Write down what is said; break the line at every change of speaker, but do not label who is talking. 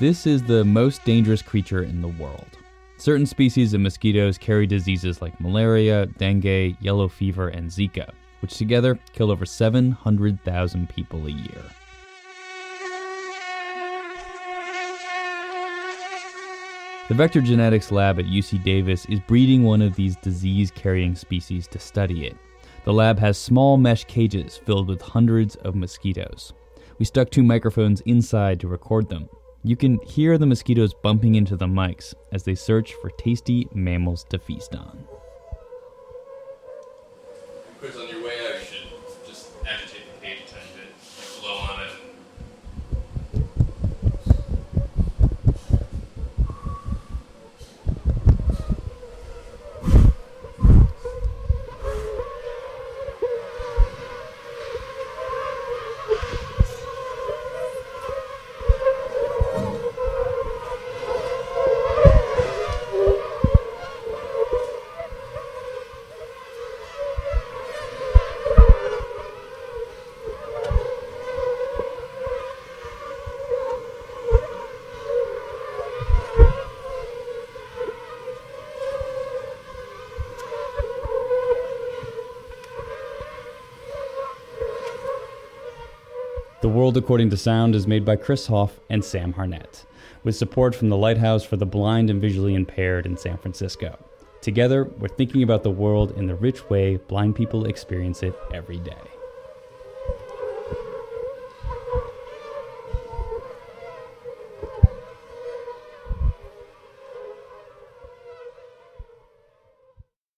This is the most dangerous creature in the world. Certain species of mosquitoes carry diseases like malaria, dengue, yellow fever, and Zika, which together kill over 700,000 people a year. The Vector Genetics Lab at UC Davis is breeding one of these disease carrying species to study it. The lab has small mesh cages filled with hundreds of mosquitoes. We stuck two microphones inside to record them. You can hear the mosquitoes bumping into the mics as they search for tasty mammals to feast on.
On your way out, you should just agitate
The World According to Sound is made by Chris Hoff and Sam Harnett, with support from the Lighthouse for the Blind and Visually Impaired in San Francisco. Together, we're thinking about the world in the rich way blind people experience it every day.